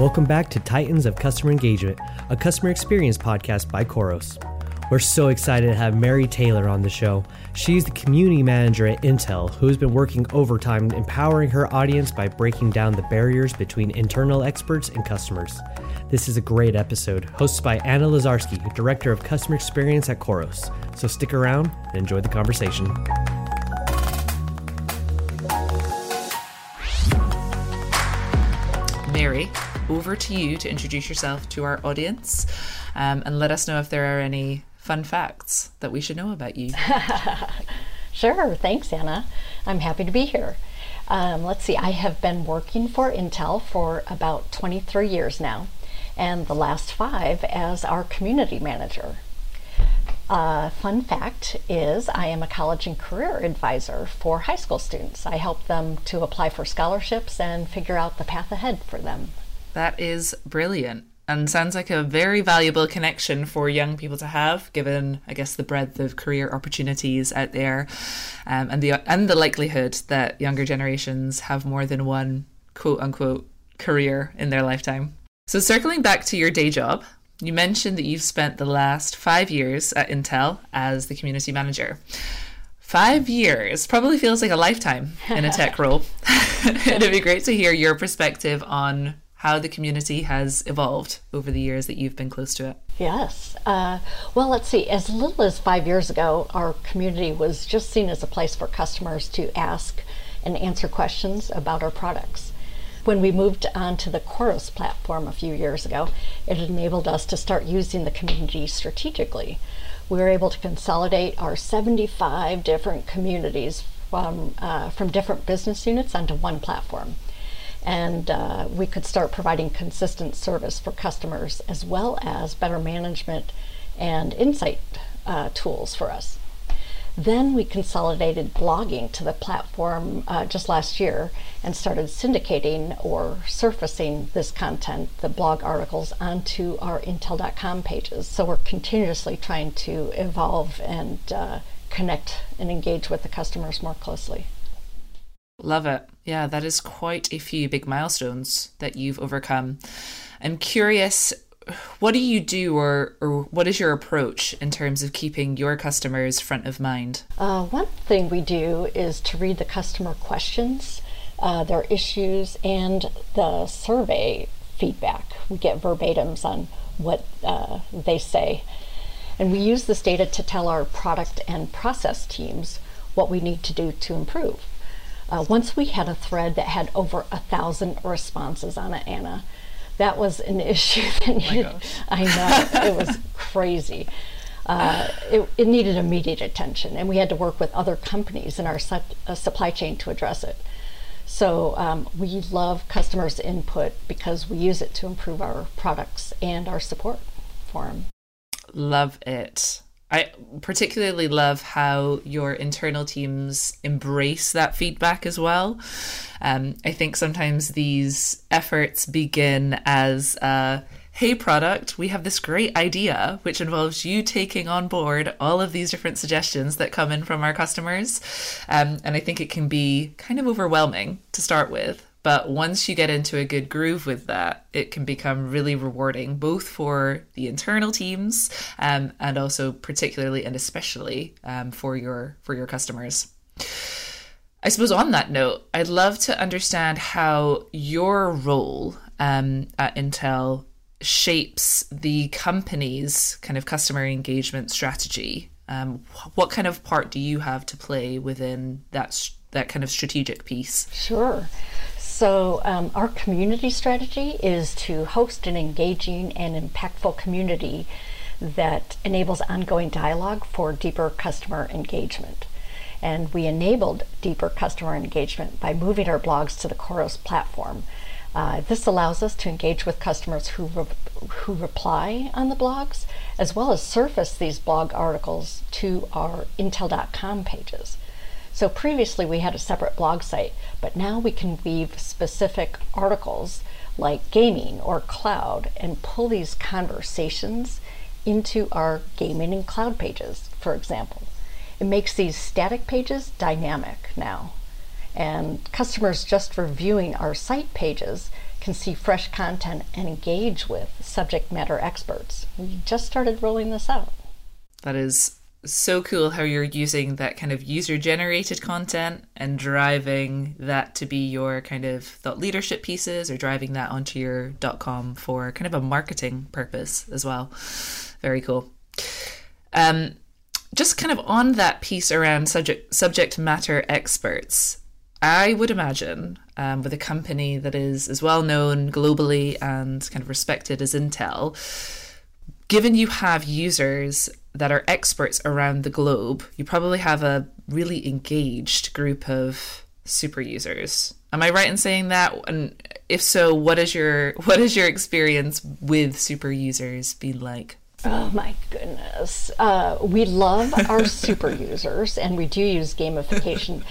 Welcome back to Titans of Customer Engagement, a customer experience podcast by Khoros. We're so excited to have Mary Taylor on the show. She's the community manager at Intel who has been working overtime empowering her audience by breaking down the barriers between internal experts and customers. This is a great episode, hosted by Anna Lazarski, Director of Customer Experience at Khoros. So stick around and enjoy the conversation. Mary, over to you to introduce yourself to our audience um, and let us know if there are any fun facts that we should know about you. sure, thanks, Anna. I'm happy to be here. Um, let's see, I have been working for Intel for about 23 years now, and the last five as our community manager. Uh, fun fact is, I am a college and career advisor for high school students. I help them to apply for scholarships and figure out the path ahead for them. That is brilliant and sounds like a very valuable connection for young people to have, given I guess the breadth of career opportunities out there, um, and the and the likelihood that younger generations have more than one quote unquote career in their lifetime. So circling back to your day job, you mentioned that you've spent the last five years at Intel as the community manager. Five years probably feels like a lifetime in a tech role. It'd be great to hear your perspective on how the community has evolved over the years that you've been close to it. Yes. Uh, well, let's see. As little as five years ago, our community was just seen as a place for customers to ask and answer questions about our products. When we moved onto the Khoros platform a few years ago, it enabled us to start using the community strategically. We were able to consolidate our 75 different communities from, uh, from different business units onto one platform and uh, we could start providing consistent service for customers as well as better management and insight uh, tools for us. Then we consolidated blogging to the platform uh, just last year and started syndicating or surfacing this content, the blog articles, onto our Intel.com pages. So we're continuously trying to evolve and uh, connect and engage with the customers more closely. Love it. Yeah, that is quite a few big milestones that you've overcome. I'm curious, what do you do or, or what is your approach in terms of keeping your customers front of mind? Uh, one thing we do is to read the customer questions, uh, their issues, and the survey feedback. We get verbatims on what uh, they say. And we use this data to tell our product and process teams what we need to do to improve. Uh, once we had a thread that had over a thousand responses on it, Anna. That was an issue that needed, oh I know, it was crazy. Uh, it, it, needed immediate attention, and we had to work with other companies in our su- uh, supply chain to address it. So um, we love customers' input because we use it to improve our products and our support for them. Love it. I particularly love how your internal teams embrace that feedback as well. Um, I think sometimes these efforts begin as a hey, product, we have this great idea, which involves you taking on board all of these different suggestions that come in from our customers. Um, and I think it can be kind of overwhelming to start with. But once you get into a good groove with that, it can become really rewarding, both for the internal teams um, and also particularly and especially um, for your for your customers. I suppose on that note, I'd love to understand how your role um, at Intel shapes the company's kind of customer engagement strategy. Um, what kind of part do you have to play within that that kind of strategic piece? Sure. So, um, our community strategy is to host an engaging and impactful community that enables ongoing dialogue for deeper customer engagement. And we enabled deeper customer engagement by moving our blogs to the Khoros platform. Uh, this allows us to engage with customers who, re- who reply on the blogs, as well as surface these blog articles to our Intel.com pages. So previously we had a separate blog site, but now we can weave specific articles like gaming or cloud and pull these conversations into our gaming and cloud pages, for example. It makes these static pages dynamic now. And customers just reviewing our site pages can see fresh content and engage with subject matter experts. We just started rolling this out. That is so cool how you're using that kind of user generated content and driving that to be your kind of thought leadership pieces or driving that onto your .com for kind of a marketing purpose as well. Very cool. Um, just kind of on that piece around subject subject matter experts, I would imagine um, with a company that is as well known globally and kind of respected as Intel, given you have users that are experts around the globe, you probably have a really engaged group of super users. Am I right in saying that? And if so, what is your what is your experience with super users been like? Oh my goodness. Uh, we love our super users and we do use gamification.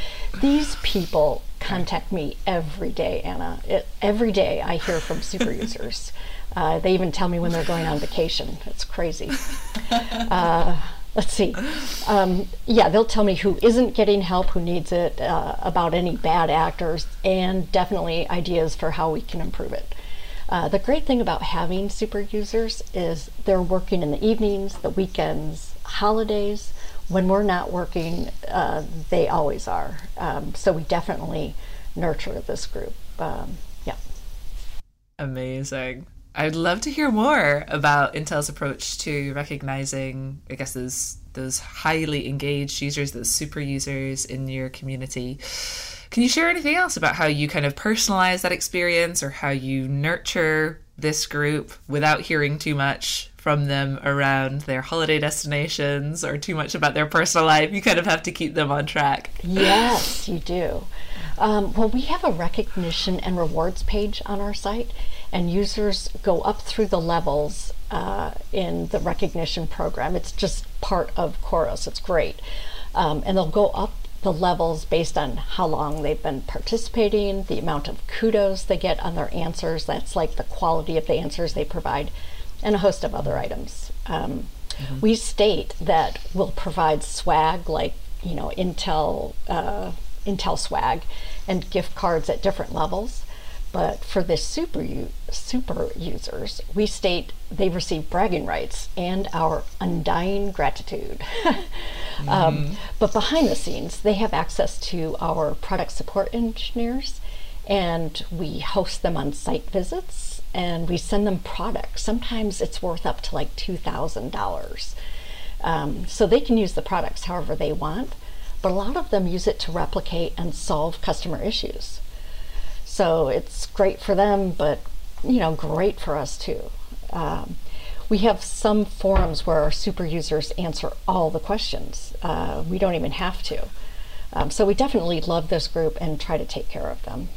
These people contact me every day, Anna. It, every day I hear from super users. Uh, they even tell me when they're going on vacation. It's crazy. Uh, let's see. Um, yeah, they'll tell me who isn't getting help, who needs it, uh, about any bad actors, and definitely ideas for how we can improve it. Uh, the great thing about having super users is they're working in the evenings, the weekends, holidays. When we're not working, uh, they always are. Um, so we definitely nurture this group. Um, yeah. Amazing. I'd love to hear more about Intel's approach to recognizing, I guess, those those highly engaged users, those super users in your community. Can you share anything else about how you kind of personalize that experience or how you nurture this group without hearing too much from them around their holiday destinations or too much about their personal life? You kind of have to keep them on track. Yes, you do. Um, well, we have a recognition and rewards page on our site, and users go up through the levels uh, in the recognition program. It's just part of Khoros. It's great. Um, and they'll go up the levels based on how long they've been participating, the amount of kudos they get on their answers. That's like the quality of the answers they provide, and a host of other items. Um, mm-hmm. We state that we'll provide swag like you know Intel uh, Intel swag and gift cards at different levels. But for the super super users, we state they receive bragging rights and our undying gratitude. Um, mm-hmm. um, but behind the scenes, they have access to our product support engineers, and we host them on site visits, and we send them products. Sometimes it's worth up to like two thousand um, dollars, so they can use the products however they want. But a lot of them use it to replicate and solve customer issues. So it's great for them, but you know, great for us too. Um, we have some forums where our super users answer all the questions. Uh, we don't even have to. Um, so we definitely love this group and try to take care of them.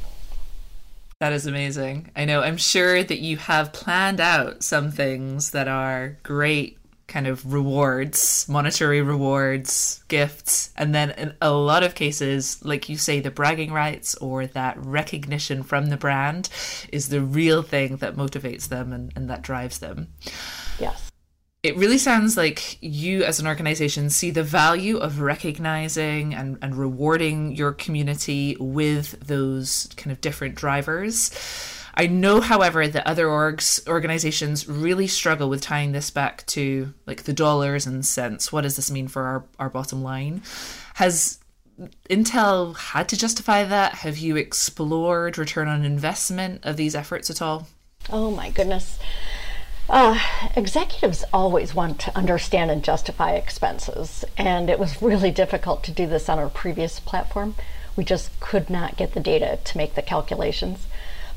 That is amazing. I know. I'm sure that you have planned out some things that are great kind of rewards, monetary rewards, gifts, and then in a lot of cases, like you say, the bragging rights or that recognition from the brand is the real thing that motivates them and, and that drives them. Yes. It really sounds like you as an organization see the value of recognizing and, and rewarding your community with those kind of different drivers I know, however, that other orgs organizations really struggle with tying this back to like the dollars and cents. What does this mean for our, our bottom line? Has Intel had to justify that? Have you explored return on investment of these efforts at all? Oh my goodness. Uh, executives always want to understand and justify expenses, and it was really difficult to do this on our previous platform. We just could not get the data to make the calculations.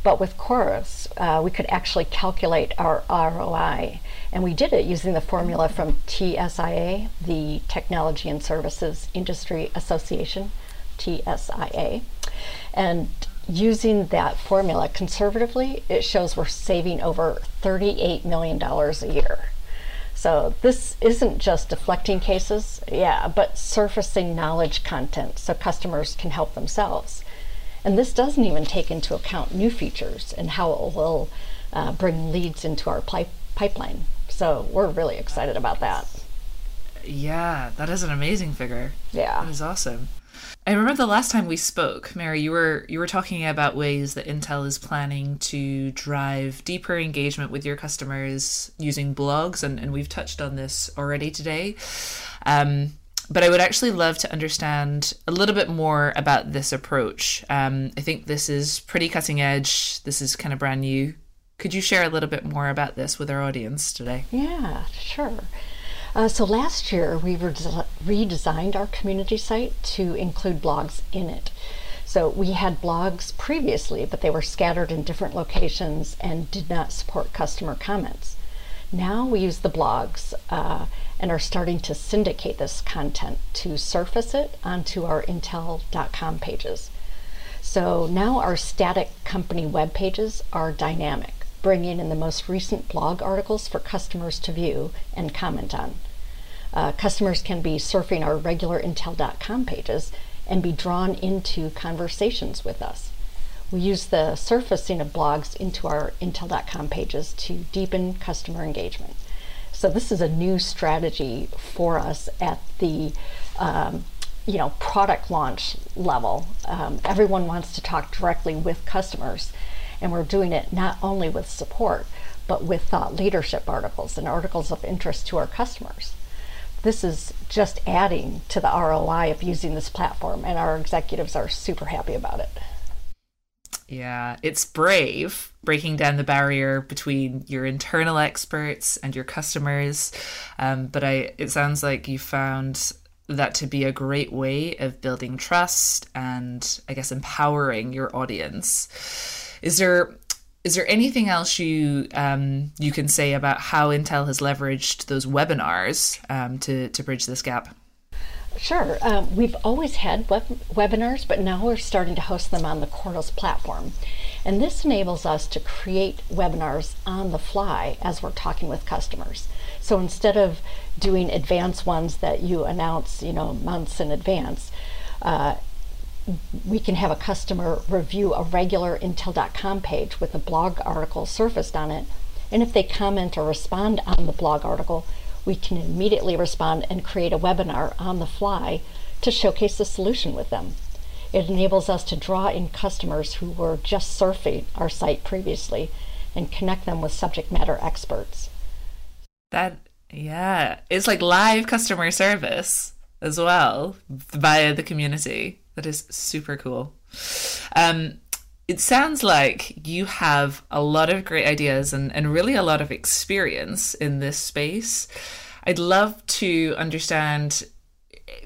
But with Khoros, uh, we could actually calculate our ROI. And we did it using the formula from TSIA, the Technology and Services Industry Association, TSIA. And using that formula conservatively, it shows we're saving over $38 million a year. So this isn't just deflecting cases, yeah, but surfacing knowledge content so customers can help themselves. And this doesn't even take into account new features and how it will uh, bring leads into our pipe- pipeline. So we're really excited about that. Yeah, that is an amazing figure. Yeah. That is awesome. I remember the last time we spoke, Mary, you were you were talking about ways that Intel is planning to drive deeper engagement with your customers using blogs, and, and we've touched on this already today. Um, but I would actually love to understand a little bit more about this approach. Um, I think this is pretty cutting edge. This is kind of brand new. Could you share a little bit more about this with our audience today? Yeah, sure. Uh, so last year we redesigned our community site to include blogs in it. So we had blogs previously, but they were scattered in different locations and did not support customer comments. Now we use the blogs uh, and are starting to syndicate this content to surface it onto our intel.com pages. So now our static company web pages are dynamic, bringing in the most recent blog articles for customers to view and comment on. Uh, customers can be surfing our regular intel.com pages and be drawn into conversations with us. We use the surfacing of blogs into our intel.com pages to deepen customer engagement. So this is a new strategy for us at the um, you know product launch level. Um, everyone wants to talk directly with customers, and we're doing it not only with support, but with thought leadership articles and articles of interest to our customers. This is just adding to the ROI of using this platform, and our executives are super happy about it. Yeah, it's brave breaking down the barrier between your internal experts and your customers. Um, but I, it sounds like you found that to be a great way of building trust and I guess empowering your audience. Is there is there anything else you um, you can say about how Intel has leveraged those webinars um, to to bridge this gap? Sure. Um, we've always had web- webinars, but now we're starting to host them on the Khoros platform. And this enables us to create webinars on the fly as we're talking with customers. So instead of doing advanced ones that you announce, you know, months in advance, uh, we can have a customer review a regular Intel.com page with a blog article surfaced on it. And if they comment or respond on the blog article, we can immediately respond and create a webinar on the fly to showcase the solution with them. It enables us to draw in customers who were just surfing our site previously and connect them with subject matter experts. That, yeah, it's like live customer service as well via the community. That is super cool. Um, it sounds like you have a lot of great ideas and, and really a lot of experience in this space. I'd love to understand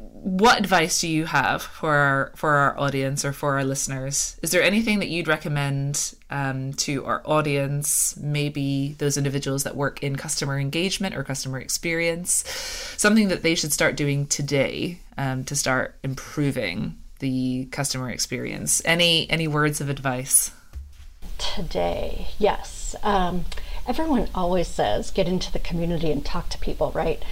what advice do you have for our, for our audience or for our listeners? Is there anything that you'd recommend um, to our audience, maybe those individuals that work in customer engagement or customer experience, something that they should start doing today um, to start improving the customer experience. Any any words of advice? Today, yes. Um, everyone always says get into the community and talk to people, right?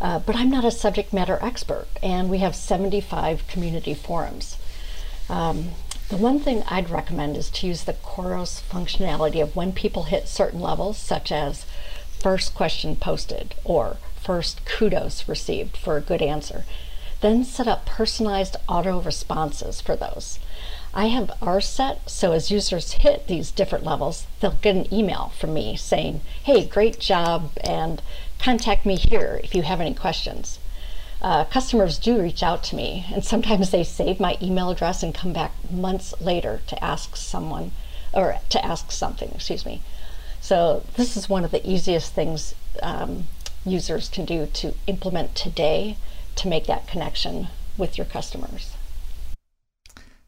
Uh, but I'm not a subject matter expert, and we have 75 community forums. Um, the one thing I'd recommend is to use the Khoros functionality of when people hit certain levels, such as first question posted or first kudos received for a good answer. Then set up personalized auto responses for those. I have ours set so as users hit these different levels, they'll get an email from me saying, hey, great job, and contact me here if you have any questions. Uh, customers do reach out to me, and sometimes they save my email address and come back months later to ask someone or to ask something, excuse me. So, this is one of the easiest things um, users can do to implement today to make that connection with your customers.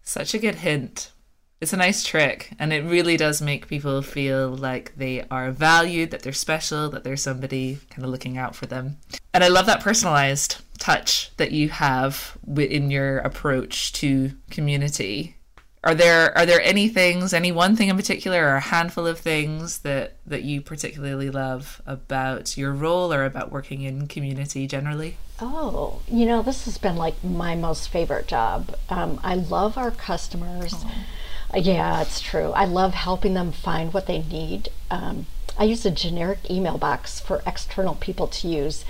Such a good hint. It's a nice trick, and it really does make people feel like they are valued, that they're special, that there's somebody kind of looking out for them. And I love that personalized touch that you have in your approach to community are there are there any things any one thing in particular or a handful of things that that you particularly love about your role or about working in community generally? Oh you know this has been like my most favorite job. Um, i love our customers. Oh. yeah it's true. I love helping them find what they need. Um, i use a generic email box for external people to use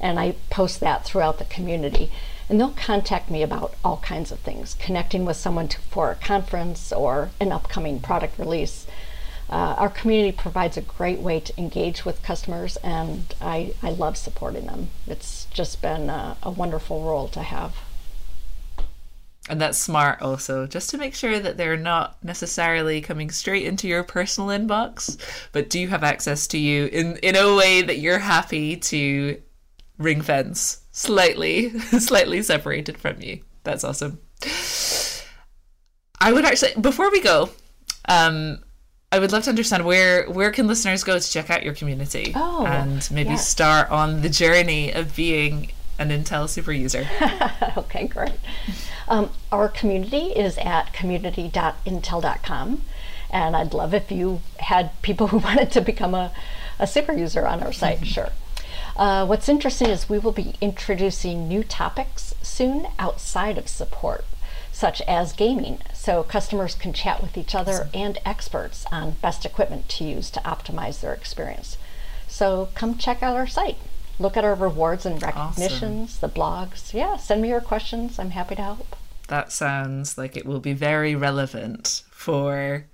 and i post that throughout the community And they'll contact me about all kinds of things, connecting with someone to, for a conference or an upcoming product release. Uh, our community provides a great way to engage with customers, and I, I love supporting them. It's just been a, a wonderful role to have. And that's smart also, just to make sure that they're not necessarily coming straight into your personal inbox, but do have access to you in, in a way that you're happy to ring fence slightly, slightly separated from you. That's awesome. I would actually, before we go, um, I would love to understand where where can listeners go to check out your community oh, and maybe yes. start on the journey of being an Intel super user. okay, great. Um, our community is at community.intel.com, and I'd love if you had people who wanted to become a, a super user on our site, mm-hmm. sure. Uh, what's interesting is we will be introducing new topics soon outside of support, such as gaming, so customers can chat with each other and experts on best equipment to use to optimize their experience. So come check out our site look at our rewards and recognitions, awesome. the blogs. Yeah, send me your questions. I'm happy to help. That sounds like it will be very relevant for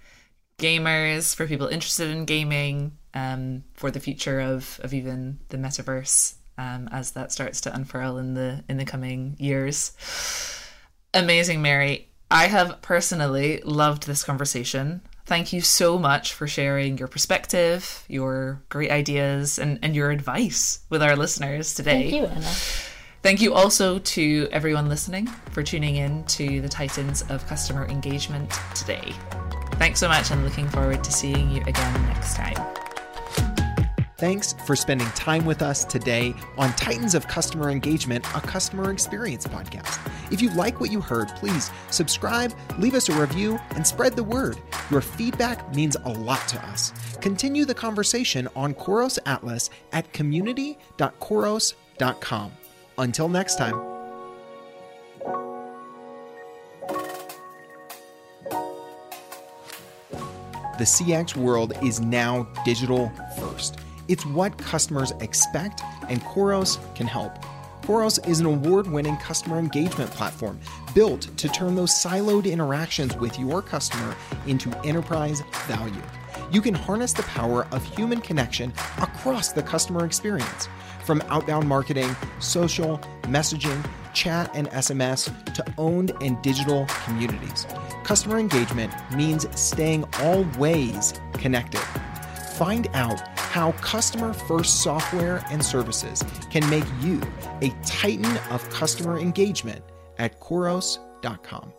gamers, for people interested in gaming, um, for the future of, of even the metaverse um, as that starts to unfurl in the in the coming years. Amazing, Mary. I have personally loved this conversation. Thank you so much for sharing your perspective, your great ideas, and, and your advice with our listeners today. Thank you, Anna. Thank you also to everyone listening for tuning in to the Titans of Customer Engagement today. Thanks so much and looking forward to seeing you again next time. Thanks for spending time with us today on Titans of Customer Engagement, a customer experience podcast. If you like what you heard, please subscribe, leave us a review, and spread the word. Your feedback means a lot to us. Continue the conversation on Khoros Atlas at community.khoros.com. Until next time. The CX world is now digital first. It's what customers expect, and Khoros can help. Khoros is an award winning customer engagement platform built to turn those siloed interactions with your customer into enterprise value. You can harness the power of human connection across the customer experience, from outbound marketing, social, messaging, chat, and SMS to owned and digital communities. Customer engagement means staying always connected. Find out how customer first software and services can make you a titan of customer engagement at Khoros.com.